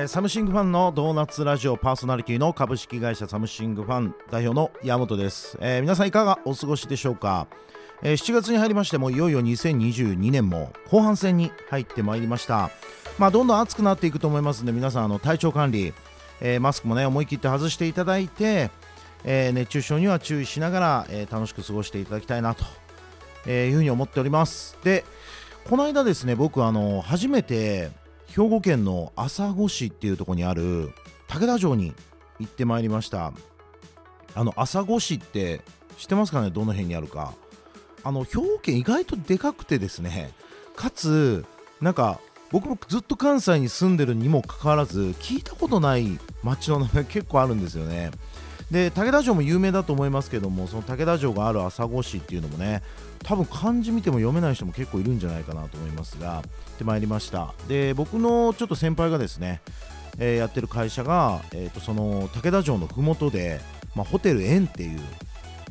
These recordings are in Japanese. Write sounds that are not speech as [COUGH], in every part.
えーサムシングファンのドーナツラジオパーソナリティの株式会社サムシングファン代表の山本です、えー皆さんいかがお過ごしでしょうか、えー7月に入りましてもいよいよ2022年も後半戦に入ってまいりました。まあどんどん暑くなっていくと思いますので皆さんあの体調管理、えーマスクもね思い切って外していただいて、えー熱中症には注意しながら、えー楽しく過ごしていただきたいなと、えーいうふうに思っております。でこの間ですね僕あの初めて兵庫県の朝来市っていうところにある武田城に行ってまいりました。あの朝来市って知ってますかね？どの辺にあるか。あの兵庫県意外とでかくてですねかつなんか僕もずっと関西に住んでるにもかかわらず聞いたことない町の名前結構あるんですよね。で武田城も有名だと思いますけどもその武田城がある朝来市っていうのもね多分漢字見ても読めない人も結構いるんじゃないかなと思いますが行ってまいりました。で僕のちょっと先輩がですね、えーやってる会社が、えー、とその武田城の麓で、まあ、ホテル園っていう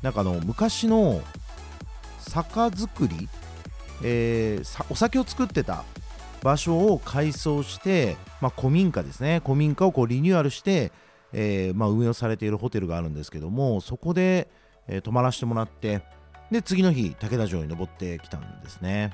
なんかあの昔の酒造り、えーお酒を作ってた場所を改装して、まあ、古民家ですね。古民家をこうリニューアルして、えーまあ、運営をされているホテルがあるんですけどもそこで、えー泊まらせてもらってで次の日武田城に登ってきたんですね。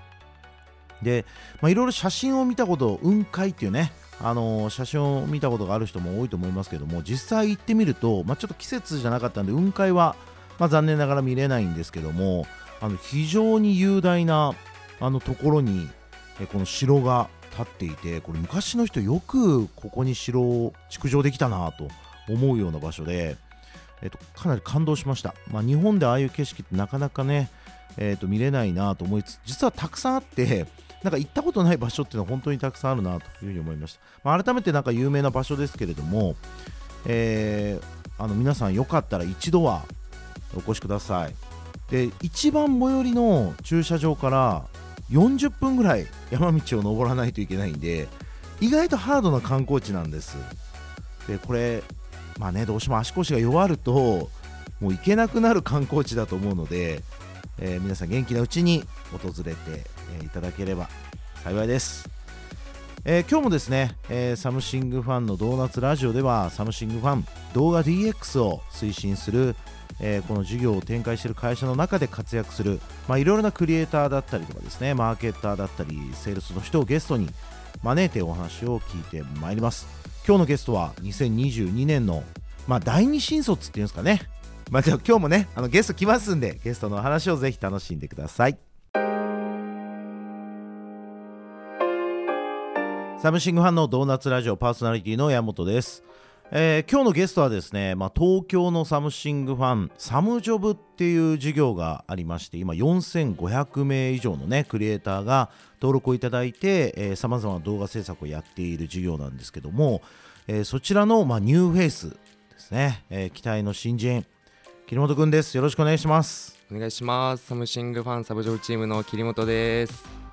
でまあいろいろ写真を見たこと雲海っていうねあのー写真を見たことがある人も多いと思いますけども実際行ってみると、まあ、ちょっと季節じゃなかったんで雲海は、まあ、残念ながら見れないんですけどもあの非常に雄大なあのところにえこの城が建っていてこれ昔の人よくここに城を築城できたなと思うような場所で、えっと、かなり感動しました、まあ、日本でああいう景色ってなかなかね、えっと、見れないなと思いつつ実はたくさんあってなんか行ったことない場所っていうのは本当にたくさんあるなというふうに思いました、まあ、改めてなんか有名な場所ですけれども、えーあの皆さんよかったら一度はお越しください。で一番最寄りの駐車場から40分ぐらい山道を登らないといけないんで意外とハードな観光地なんです。でこれまあねどうしても足腰が弱るともう行けなくなる観光地だと思うので、えー皆さん元気なうちに訪れて、えーいただければ幸いです。えー今日もですね、えーサムシングファンのドーナツラジオではサムシングファン動画 DX を推進する、えーこの事業を展開している会社の中で活躍する、まあ、いろいろなクリエイターだったりとかですねマーケッターだったりセールスの人をゲストに招いてお話を聞いてまいります。今日のゲストは2022年の、まあ、第二新卒っていうんですかね。まあ、今日もねあのゲスト来ますんでゲストのお話をぜひ楽しんでください。サムシングファンのドーナツラジオパーソナリティの山本です、えー今日のゲストはですね、まあ、東京のサムシングファンサムジョブっていう事業がありまして今4500名以上のねクリエイターが登録をいただいてさまざまな動画制作をやっている事業なんですけども、えーそちらの、まあ、ニューフェイスですね、えー期待の新人桐本くんですよろしくお願いしますお願いします。サムシングファンサブジョブチームの桐本です。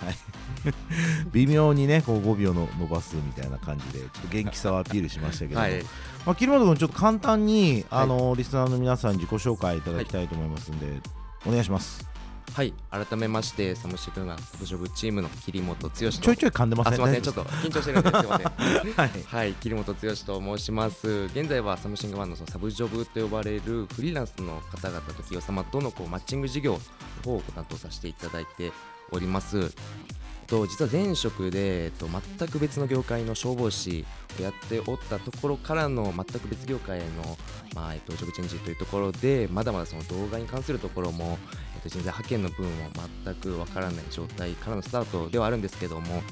[LAUGHS] 微妙にねこう5秒の伸ばすみたいな感じでちょっと元気さをアピールしましたけども、はい。まあ、桐本君ちょっと簡単に、はいあのリスナーの皆さんに自己紹介いただきたいと思いますんで、お願いしますはい。改めまして、サムシングファンサブジョブチームの桐本剛と。ちょいちょい噛んでませんあすみません。ちょっと緊張してるんです。すみませはいはい。桐本剛と申します。現在はサムシングファンのそのサブジョブと呼ばれるフリーランスの方々と企業様とのこうマッチング事業を担当させていただいております。と実は前職で、えっと、全く別の業界の消防士をやっておったところからの全く別業界への、まあえっと、ジョブチェンジというところでまだまだその動画に関するところも、えっと、人材派遣の分も全くわからない状態からのスタートではあるんですけども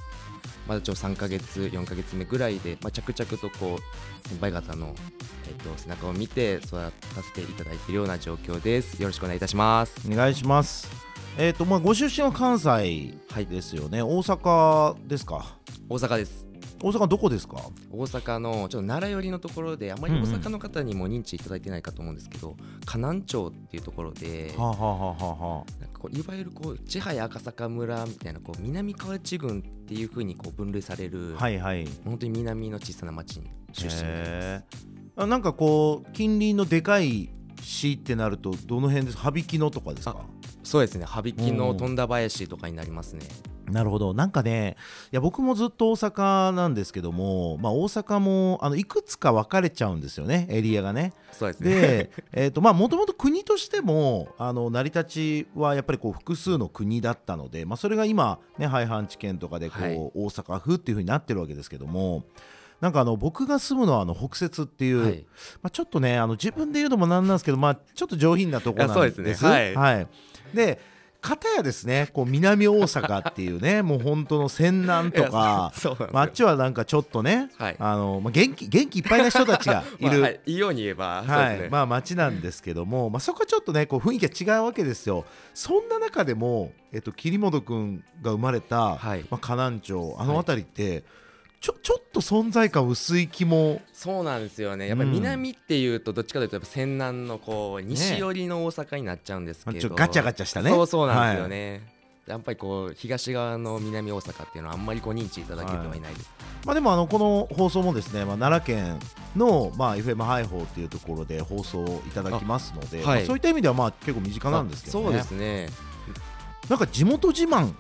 まだちょ3ヶ月4ヶ月目ぐらいで、まあ、着々とこう先輩方の、えっと、背中を見て育たせていただいているような状況です。よろしくお願いいたします。お願いします。えっ、とまあご出身は関西ですよね、大阪ですか？大阪です。大阪どこですか？大阪のちょっと奈良寄りのところであまり大阪の方にも認知いただいてないかと思うんですけど、河南町っていうところで、はあ、はあはあはあはなんかこういわゆるこう千早赤坂村みたいなこう南河内郡っていう風にこう分類される、あ、はいはい。本当に南の小さな町に出身になります。なんかこう近隣のでかい市ってなるとどの辺です？羽曳野とかですか？そうですね。羽曳うんの富田林とかになりますね。なるほど。なんかねいや僕もずっと大阪なんですけども、まあ、大阪もあのいくつか分かれちゃうんですよねエリアがね。そうですね。で、えーとまあ、もともと国としてもあの成り立ちはやっぱりこう複数の国だったので、まあ、それが今、ね、廃藩置県とかでこう、はい。大阪府っていう風になってるわけですけどもなんかあの僕が住むのはあの北摂っていう、はい。まあ、ちょっとねあの自分で言うのもなんなんですけど、まあ、ちょっと上品なところなんです。いやそうですね。はい。で片やですねこう南大阪っていうね [LAUGHS] もう本当の泉南とかまああっちはなんかちょっとね、はい。あのまあ、元気元気いっぱいな人たちがいる、[LAUGHS] まあはい、いいように言えば、はい。ね、まあ町なんですけども、まあ、そこはちょっとねこう雰囲気が違うわけですよ。そんな中でも、えっと、桐本君が生まれた、はい。まあ、河南町あの辺りって、ちょちょっと存在感薄い気も。そうなんですよね。やっぱり南っていうとどっちかというとやっぱ泉南のこう西寄りの大阪になっちゃうんですけど、まあちょガチャガチャしたね。そうそうなんですよね、やっぱりこう東側の南大阪っていうのはあんまりこう認知いただけてはいないです、まあ、でもあのこの放送もですね、まあ、奈良県の、まあ、FM ハイホーっていうところで放送いただきますので、あはい。まあそういった意味ではまあ結構身近なんですけどね。そうですね。なんか地元自慢。い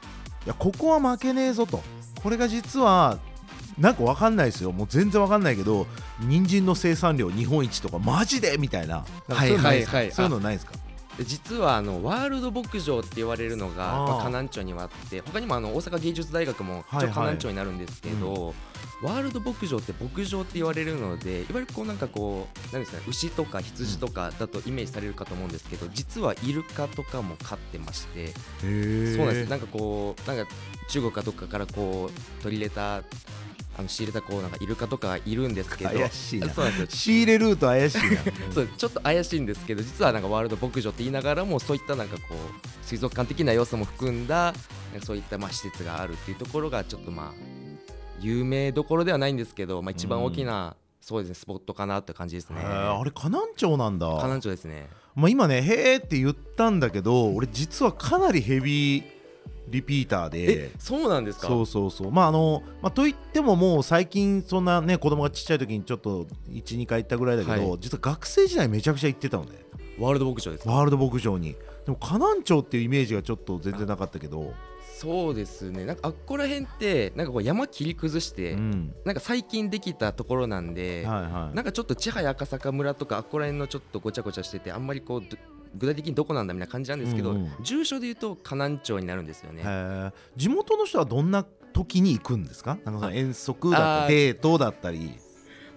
やここは負けねえぞと。これが実はなんかわかんないですよ。もう全然わかんないけど人参の生産量日本一とかマジでみたいな。なんかそういうのないですか、はいはい。はいそういうのないですか？で実はあのワールド牧場って言われるのがまあ、河南町にはあって他にもあの大阪芸術大学もはいはい。一応河南町になるんですけど、ワールド牧場って牧場って言われるのでいわゆるこうなんかこうなんですかね牛とか羊とかだとイメージされるかと思うんですけど実はイルカとかも飼ってましてそうなんです。なんかこうなんか中国かどっかからこう取り入れたあの仕入れたこうなんかイルカとかいるんですけど怪しいな。そうなんですよ。仕入れルート怪しいな。[LAUGHS] そうちょっと怪しいんですけど実はなんかワールド牧場って言いながらもそういったなんかこう水族館的な要素も含んだそういったまあ施設があるっていうところがちょっとまあ有名どころではないんですけど、まあ、一番大きな、そうですねスポットかなって感じですね。あれ河南町なんだ。河南町ですね。まあ、今ねへーって言ったんだけど俺実はかなりヘビーリピーターで。えそうなんですか？そうそうそう。まああの、まあ、といってももう最近そんなね子供がちっちゃい時にちょっと12回行ったぐらいだけど、はい。実は学生時代めちゃくちゃ行ってたのねワールド牧場です。かワールド牧場に。でも河南町っていうイメージがちょっと全然なかったけど、そうですね。なんかあっこら辺ってなんかこう山切り崩して、うん。なんか最近できたところなんで、はいはい。なんかちょっと千早赤坂村とかあっこら辺のちょっとごちゃごちゃしててあんまりこうど具体的にどこなんだみたいな感じなんですけど、うん。うん住所で言うと河南町になるんですよね。地元の人はどんな時に行くんですか？なんか遠足だったりデートだったり、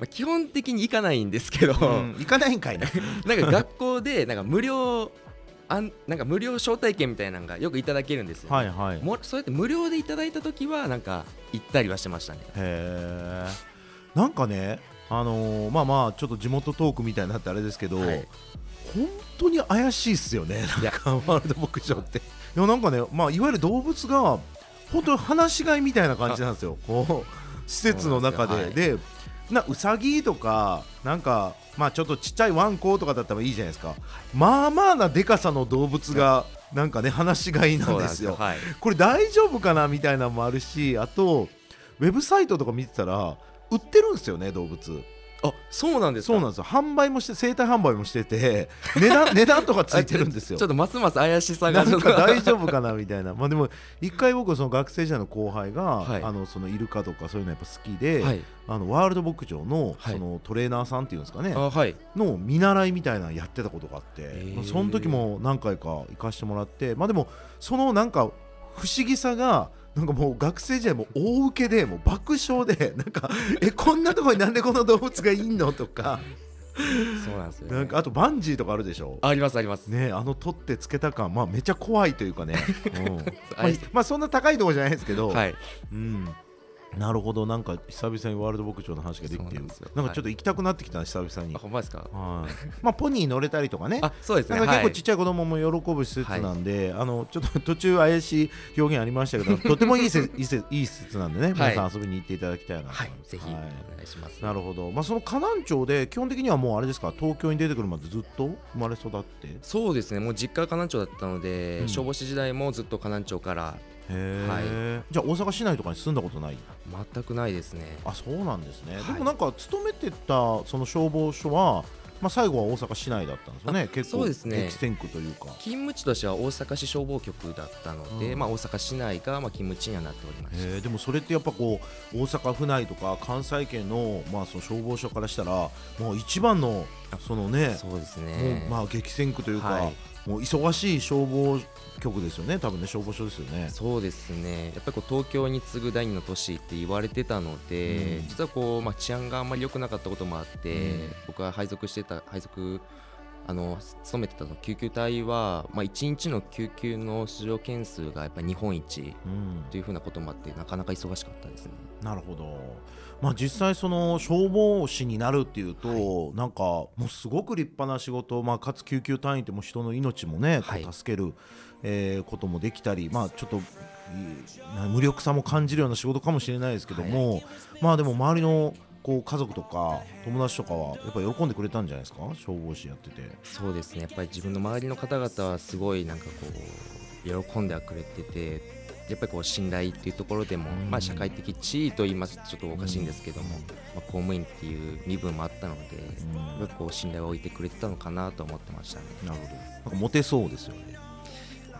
まあ、基本的に行かないんですけど、うん行かないんかいな。[LAUGHS] なんか学校でなんか無料あんなんか無料招待券みたいなのがよくいただけるんですよ、はいはい。もそうやって無料でいただいた時はなんか行ったりはしてましたね。へえんかねあのーまあまあちょっと地元トークみたいになってあれですけど、はい。本当に怪しいっすよね。なんかワールド牧場って。いやなんかねまあいわゆる動物が本当に放し飼いみたいな感じなんですよ。こう施設の中で。そうなんででなウサギとかなんかまあちょっとちっちゃいワンコとかだったらいいじゃないですか。まあまあなでかさの動物がなんかね放し飼いなんですよ。はい、これ大丈夫かなみたいなのもあるしあとウェブサイトとか見てたら売ってるんですよね動物あそうなんですか？そうなんですよ。販売もして生体販売もしてて [LAUGHS] 値段 [LAUGHS] 値段とかついてるんですよ。ちょっとますます怪しさなが。ちょっとんか大丈夫かなみたいな。まあでも一回僕その学生時代の後輩が、はい。あのそのイルカとかそういうのやっぱ好きで、はい。あのワールド牧場のはい。そのトレーナーさんっていうんですかね、あはい。の見習いみたいなのやってたことがあって、ー。まあその時も何回か行かしてもらってまあでもそのなんか不思議さがなんかもう学生時代も大受けでもう爆笑でなんか [LAUGHS] えこんなところになんでこの動物がいんのとか。そうなんですよ、ね、なんかあとバンジーとかあるでしょ。ありますあります。ねあの取ってつけた感まあめちゃ怖いというかね、うん。まあはい、まあそんな高いところじゃないですけど、はい。うんなるほど。なんか久々にワールド牧場の話ができて。そうなんですよ。なんかちょっと行きたくなってきたな久々に。あ、ほんまですか？はい、まあポニー乗れたりとかね。あそうですね。なんか結はい。構ちっちゃい子供も喜ぶ施設なんで、あのちょっと途中怪しい表現ありましたけど [LAUGHS] とてもいいせいいせいい施設なんでね、皆さん遊びに行っていただきたいなとはい思います。ぜひおは願いします、いなるほど、まあ、その河南町で基本的にはもうあれですか？東京に出てくるまでずっと生まれ育って？そうですね。もう実家が河南町だったので、うん。消防士時代もずっと河南町からへえ、じゃあ大阪市内とかに住んだことない？全くないですね。あそうなんですね、はい。でもなんか勤めてたその消防署はまあ、最後は大阪市内だったんですよね。結構そうですね。激戦区というか。勤務地としては大阪市消防局だったので、うんまあ、大阪市内がまあ勤務地にはなっておりましでもそれってやっぱこう大阪府内とか関西圏の,、まあその消防署からしたらもう一番のそのねそうですもねうまあ激戦区というか、はい。もう忙しい消防局ですよね。多分ね消防署ですよね。そうですね。やっぱりこう東京に次ぐ第二の都市って言われてたので、うん。実はこう、まあ、治安があんまり良くなかったこともあって、うん。僕が配属してた配属あの勤めてたその救急隊は、まあ、1日の救急の出場件数がやっぱり日本一うん。というふうなこともあってなかなか忙しかったですね。なるほど、まあ、実際その消防士になるっていうと、なんかもうすごく立派な仕事、まあ、かつ救急隊員ってもう人の命もね、助ける、えーこともできたり、まあ、ちょっと無力さも感じるような仕事かもしれないですけども、まあでも周りのこう家族とか友達とかはやっぱり喜んでくれたんじゃないですか？消防士やってて。そうですね。やっぱり自分の周りの方々はすごいなんかこう喜んではくれててやっぱりこう信頼っていうところでも、うん。まあ、社会的地位と言いますとちょっとおかしいんですけども、うん。まあ、公務員っていう身分もあったので、うん。こう信頼を置いてくれてたのかなと思ってましたね。なるほど。なんかモテそうですよね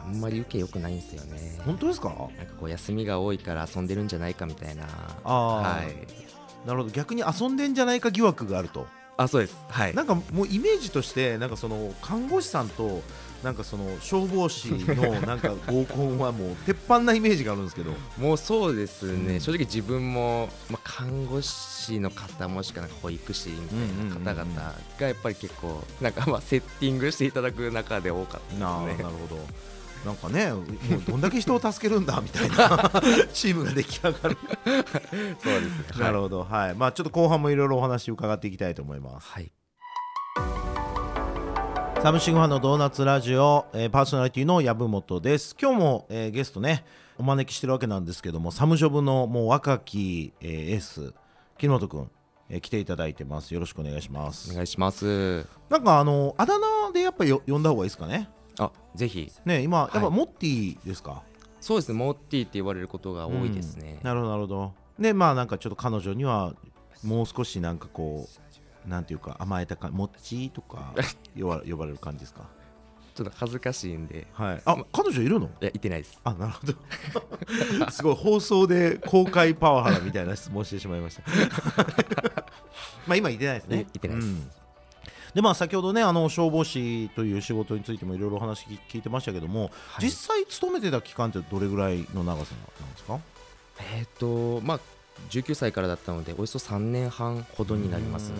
あんまり受け良くないんですよね。本当ですか？なんかこう休みが多いから遊んでるんじゃないかみたいな。はい。なるほど。逆に遊んでんじゃないか疑惑があると。あそうです。はい。なんかもうイメージとしてなんかその看護師さんとなんかその消防士の [LAUGHS] なんか合コンはもう鉄板なイメージがあるんですけど。もうそうですね、うん。正直自分も、まあ、看護師の方もしくはなんか保育士みたいな方々がやっぱり結構なんかまあセッティングしていただく中で多かったですね。ほどなんかねもうどんだけ人を助けるんだみたいな [LAUGHS] チームが出来上がる。そうですね。なるほど。はい。まあちょっと後半もいろいろお話伺っていきたいと思います。はい。サムシングファンのドーナツラジオ、えーパーソナリティの籔本です。今日も、えーゲストねお招きしてるわけなんですけどもサムジョブのもう若き、えーエース木本君、えー来ていただいてます。よろしくお願いします。お願いします。なんかあのあだ名でやっぱよ呼んだ方がいいですかね？あ、ぜひ。ね今やっぱはい。モッティですか、そうですね。モッティって言われることが多いですね。なるほどなるほど。でまあなんかちょっと彼女にはもう少しなんかこうなんていうか甘えたかもっちとか [LAUGHS] 呼ば呼ばれる感じですか？ちょっと恥ずかしいんで。はい。あ彼女いるの？いや、言ってないです。あなるほど。[LAUGHS] すごい放送で公開パワハラみたいな質問してしまいました。[LAUGHS] まあ今言ってないですね。言ってないです。うんでまあ先ほどねあの消防士という仕事についてもいろいろお話聞聞いてましたけども、はい。実際勤めてた期間ってどれぐらいの長さなんですか？えっ、と、まあ、19歳からだったので、およそ3年半ほどになります。うん。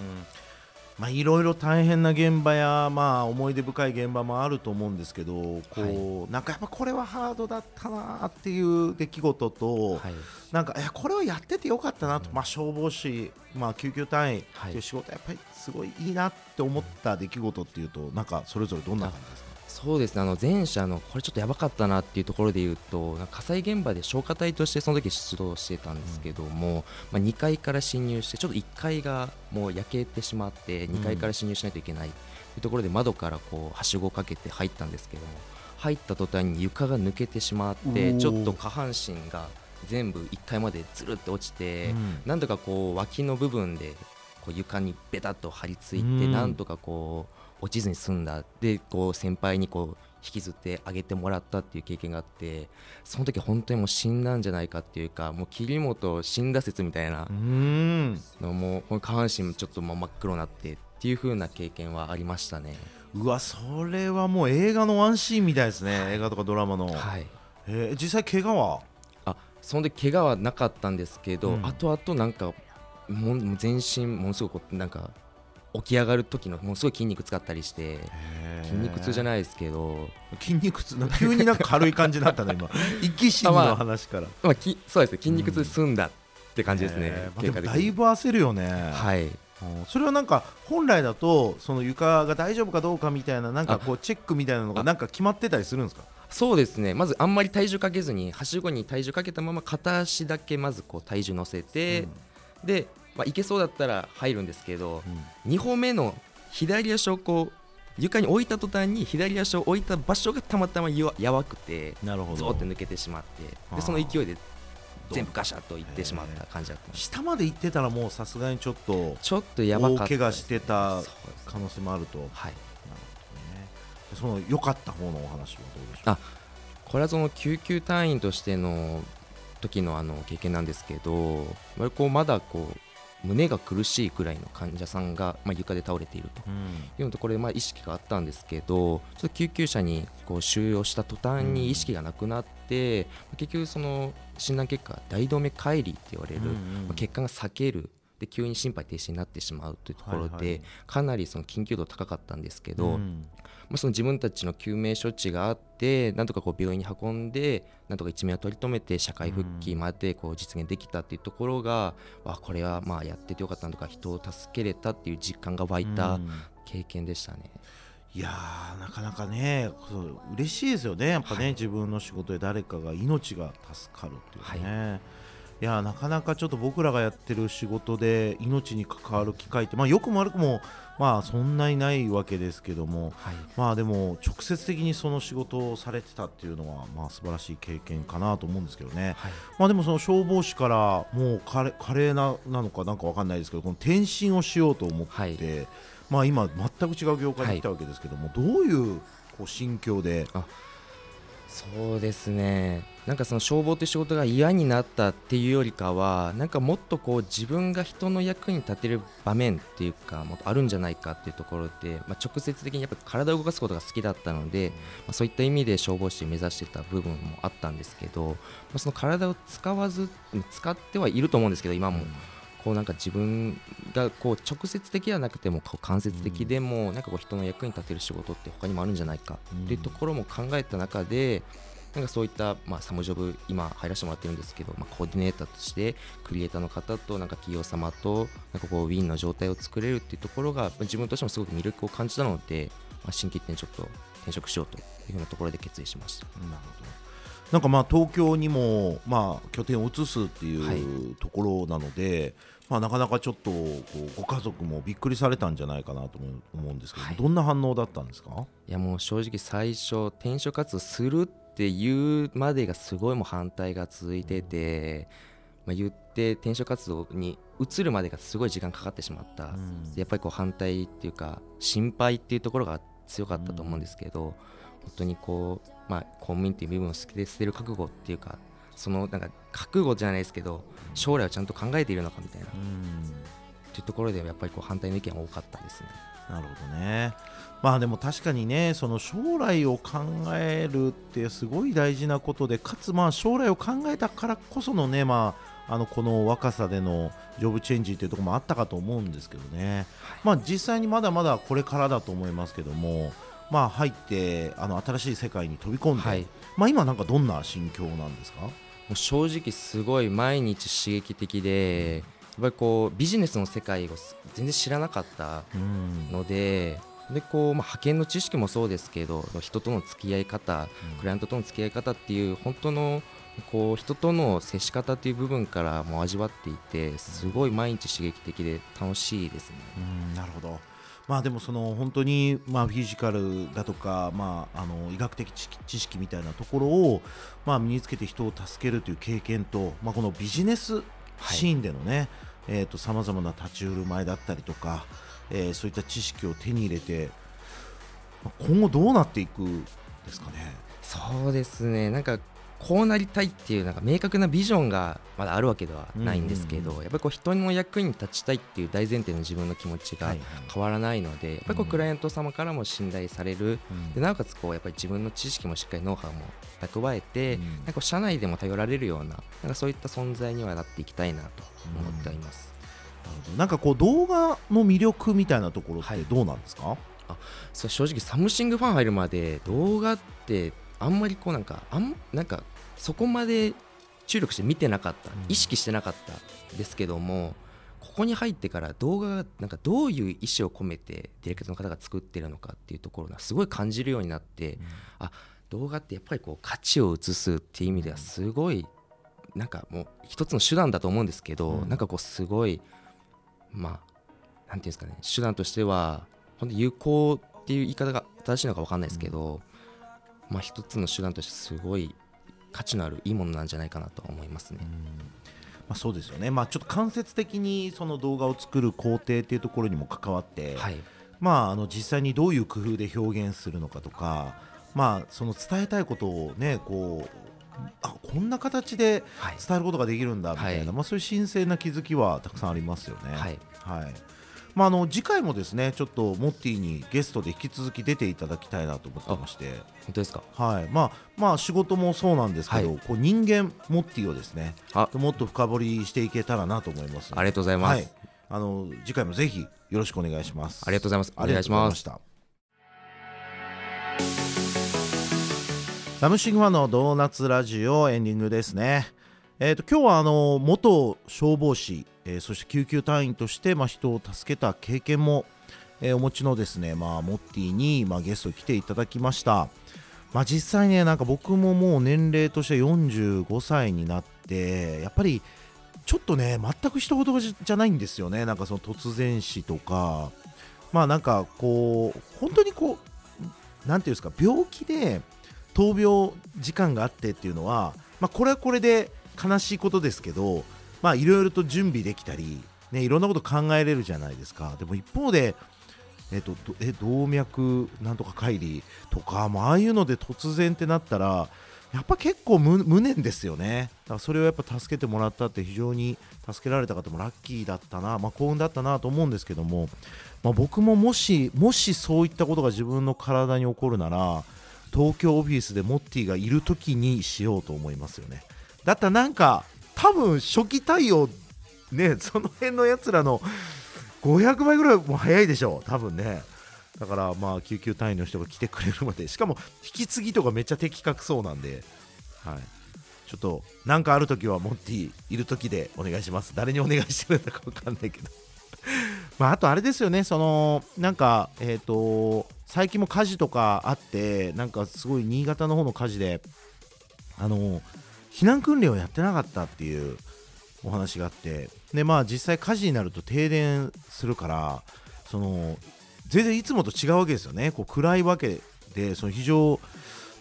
まあいろいろ大変な現場やまあ思い出深い現場もあると思うんですけどこう、なんかやっぱこれはハードだったなっていう出来事と、はい。なんかいやこれはやっててよかったなと、まあ、消防士、まあ、救急隊員っはい。ていう仕事やっぱりすごいいいなって思った出来事っていうとなんかそれぞれどんな感じですか？そうですね。あの前者のこれちょっとやばかったなっていうところで言うと火災現場で消火隊としてその時出動してたんですけども、まあ、2階から侵入してちょっと1階がもう焼けてしまって2階から侵入しないといけないというところで窓からこうはしごをかけて入ったんですけども入った途端に床が抜けてしまってちょっと下半身が全部1階までずるっと落ちて、うん。なんとかこう脇の部分でこう床にベタっと張り付いて、うん。なんとかこう落ちずに済んだ。でこう先輩にこう引きずってあげてもらったっていう経験があってその時本当にもう死んだんじゃないかっていうかもう桐本死んだ説みたいなうーん。のもこの下半身もちょっと真っ黒になってっていう風な経験はありましたね。うわそれはもう映画のワンシーンみたいですね、映画とかドラマの、はい。えー。実際怪我は？あその時怪我はなかったんですけど、うん。後々なんかもう全身ものすごくなんか起き上がる時のものすごい筋肉使ったりして筋肉痛じゃないですけど、筋肉痛急になんか軽い感じになったね今。[LAUGHS] 生き死にの話から、まあ、きそうですね筋肉痛で済んだって感じですね、えー。まあだいぶ焦るよね、はい。うん。それはなんか本来だとその床が大丈夫かどうかみたいななんかこうチェックみたいなのがあ。なんか決まってたりするんですか？そうですね。まずあんまり体重かけずにはしごに体重かけたまま片足だけまずこう体重乗せて、で、まあ、いけそうだったら入るんですけど2歩目の左足をこう床に置いた途端に左足を置いた場所がたまたまやわくてなるほゾーって抜けてしまってでその勢いで全部ガシャッといってしまった感じだった下まで行ってたらもうさすがにちょっとちょっとやばかった大怪我してた可能性もあると、なるはい。ほどね、その良かった方のお話はどうでしょう？あこれはその救急隊員としての時のあの経験なんですけどまあこうまだこう胸が苦しいくらいの患者さんが、まあ、床で倒れていると。いうのとこれまあ意識があったんですけどちょっと救急車にこう収容した途端に意識がなくなって、結局その診断結果大動脈解離って言われる、うんうんまあ血管が裂けるで急に心肺停止になってしまうというところで、はいはい。かなりその緊急度高かったんですけど、うん。まあ、その自分たちの救命処置があってなんとかこう病院に運んでなんとか一命を取り留めて社会復帰までこう実現できたっていうところが、あこれはまあやっててよかったなとか人を助けれたっていう実感が湧いたうん。経験でしたね。いやーなかなかねそう嬉しいですよね。やっぱね、はい。自分の仕事で誰かが命が助かるっていうね、い、やーなかなかちょっと僕らがやってる仕事で命に関わる機会ってまあ良くも悪くもまあそんなにないわけですけどもはい。まあでも直接的にその仕事をされてたっていうのはまあ素晴らしい経験かなと思うんですけどね。はい。まあでもその消防士からもう華麗ななのかなんかわかんないですけどこの転身をしようと思って、はい。まあ今全く違う業界に来たわけですけども、どういうこう心境でそうですねなんかその消防という仕事が嫌になったっていうよりかはなんかもっとこう自分が人の役に立てる場面っていうかもっとあるんじゃないかっていうところで、まあ、直接的にやっぱり体を動かすことが好きだったので、まあ、そういった意味で消防士を目指してた部分もあったんですけど、まあ、その体を使わず使ってはいると思うんですけど今も。こうなんか自分がこう直接的ではなくてもこう間接的でもなんかこう人の役に立てる仕事って他にもあるんじゃないかっていうところも考えた中でなんかそういったまあサムジョブ今入らせてもらってるんですけどまあコーディネーターとしてクリエイターの方となんか企業様となんかこうウィンの状態を作れるっていうところがまあ自分としてもすごく魅力を感じたのでまあ新規店ちょっと転職しようというようなところで決意しました。なるほど。なんかまあ東京にもまあ拠点を移すっていはうところなので、まあ、なかなかちょっとこうご家族もびっくりされたんじゃないかなと思う思うんですけど、はい。どんな反応だったんですか？いやもう正直最初転職活動するっていうまでがすごいもう反対が続いてて、まあ、言って転職活動に移るまでがすごい時間かかってしまった、うん。やっぱりこう反対っていうか心配っていうところが強かったと思うんですけど、本当にこう、まあ、公務員っていう部分を捨てて捨てる覚悟っていうかそのなんか覚悟じゃないですけど将来をちゃんと考えているのかみたいな、っていうところでやっぱりこう反対の意見が多かったですね。なるほどね。まあでも確かにねその将来を考えるってすごい大事なことでかつまあ将来を考えたからこそのねまああのこの若さでのジョブチェンジっていうところもあったかと思うんですけどね、まあ実際にまだまだこれからだと思いますけどもまあ入ってあの新しい世界に飛び込んで、はい。まあ今なんかどんな心境なんですか？もう正直すごい毎日刺激的でやっぱりこうビジネスの世界をす全然知らなかったうんのででこう、まあ、派遣の知識もそうですけど人との付き合い方クライアントとの付き合い方っていう本当のこう人との接し方っていう部分からも味わっていてすごい毎日刺激的で楽しいですね。うんなるほど。まあでもその本当にまあフィジカルだとかまああの医学的知知識みたいなところをまあ身につけて人を助けるという経験とまあこのビジネスシーンでのね、えっとさまざまな立ち振る舞いだったりとか、えーそういった知識を手に入れてまあ今後どうなっていくんですかね。そうですねなんかこうなりたいっていうなんか明確なビジョンがまだあるわけではないんですけど、やっぱりこう人の役に立ちたいっていう大前提の自分の気持ちがはいはい。変わらないので、やっぱりこううんクライアント様からも信頼される、うんでなおかつこうやっぱり自分の知識もしっかりノウハウも蓄えて、うんなんか社内でも頼られるようななんかそういった存在にはなっていきたいなと思っております。なんかこう動画の魅力みたいなところってはいどうなんですか、そう正直サムシングファン入るまで動画ってあんまりこうなんかあんなんかそこまで注力して見てなかった、うん。意識してなかったですけどもここに入ってから動画がなんかどういう意思を込めてディレクターの方が作ってるのかっていうところがすごい感じるようになって、あ動画ってやっぱりこう価値を映すっていう意味ではすごいなんかもう一つの手段だと思うんですけど、うん。なんかこうすごいまあなんていうんですかね手段としては本当に有効っていう言い方が正しいのか分かんないですけど、まあ一つの手段としてすごい価値のあるいいものなんじゃないかなと思いますね。まあ、そうですよね、まあ、ちょっと間接的にその動画を作る工程っていうところにも関わって、はい、まああの実際にどういう工夫で表現するのかとかまあその伝えたいことをねこうあこんな形ではい。伝えることができるんだみたいな、はい。まあ、そういう新鮮な気づきはたくさんありますよね。はい。はいまあ、あの次回もですねちょっとモッティにゲストで引き続き出ていただきたいなと思ってまして、本当ですか？はい。まあ、まあ仕事もそうなんですけど、はこう人間モッティをですねあ。もっと深掘りしていけたらなと思います。ありがとうございます、はい、あの次回もぜひよろしくお願いします。ありがとうございます。おありが願いします。とうございました。サムシングファンのドーナツラジオエンディングですね。えー、と今日はあの元消防士、えーそして救急隊員として、まあ、人を助けた経験も、えーお持ちのですね、まあ、モッティに、まあ、ゲスト来ていただきました。まあ、実際ねなんか僕ももう年齢として45歳になってやっぱりちょっとね全く人事じゃないんですよねなんかその突然死とかまあなんかこう本当にこうなんていうんですか病気で闘病時間があってっていうのは、まあ、これはこれで悲しいことですけどまあいろいろと準備できたり、ね、いろんなこと考えれるじゃないですか。でも一方でえっと、え動脈なんとか乖離とか、まあああいうので突然ってなったらやっぱ結構無無念ですよね。だからそれをやっぱ助けてもらったって非常に助けられた方もラッキーだったな、まあ、幸運だったなと思うんですけども、まあ、僕ももしもしそういったことが自分の体に起こるなら東京オフィスでモッティがいる時にしようと思いますよね。だったらなんか多分初期対応ね [LAUGHS] その辺のやつらの500倍ぐらいも早いでしょう多分ね。だからまあ救急隊員の人が来てくれるまで。しかも引き継ぎとかめっちゃ的確そうなんで。はい。ちょっと何かある時はモッティいる時でお願いします。誰にお願いしてるんだか分かんないけど。[LAUGHS] まああとあれですよね。そのなんかえっ、と最近も火事とかあってなんかすごい新潟の方の火事であの避難訓練をやってなかったっていうお話があってでまあ実際火事になると停電するからその全然いつもと違うわけですよね。こう暗いわけでその非常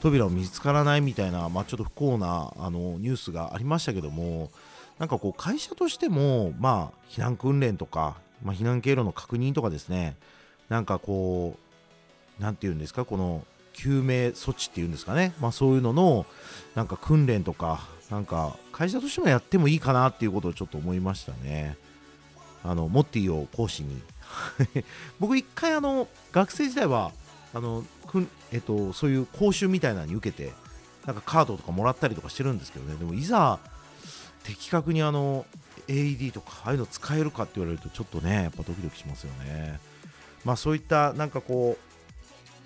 扉を見つからないみたいな、まあ、ちょっと不幸なあのニュースがありましたけどもなんかこう会社としても、まあ、避難訓練とか、まあ、避難経路の確認とかですねなんかこうなんていうんですかこの救命措置っていうんですかね、まあ、そういうののなんか訓練とかなんか会社としてもやってもいいかなっていうことをちょっと思いましたね。あのモッティを講師に。[LAUGHS] 僕一回あの学生時代はあのくん、えっと、そういう講習みたいなのに受けてなんかカードとかもらったりとかしてるんですけどね。でもいざ的確にあの AED とかああいうの使えるかって言われるとちょっとねやっぱドキドキしますよね。まあそういったなんかこう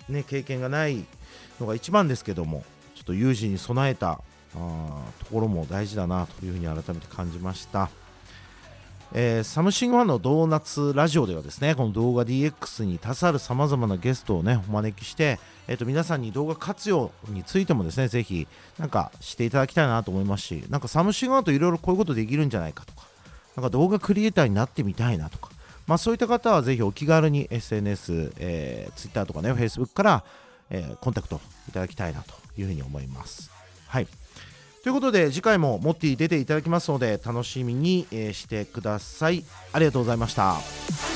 ね経験がないのが一番ですけどもちょっと有事に備えたあところも大事だなというふうに改めて感じました。えーサムシングファンのドーナツラジオではですねこの動画 DX に多数あるさまざまなゲストをねお招きして、えー、と皆さんに動画活用についてもですねぜひなんかしていただきたいなと思いますしなんかサムシングファンといろいろこういうことできるんじゃないかとかなんか動画クリエイターになってみたいなとかまあそういった方はぜひお気軽に SNS、えー、Twitter とかね Facebook から、えーコンタクトいただきたいなというふうに思います。はい。ということで次回もモッティ出ていただきますので楽しみに、してください。ありがとうございました。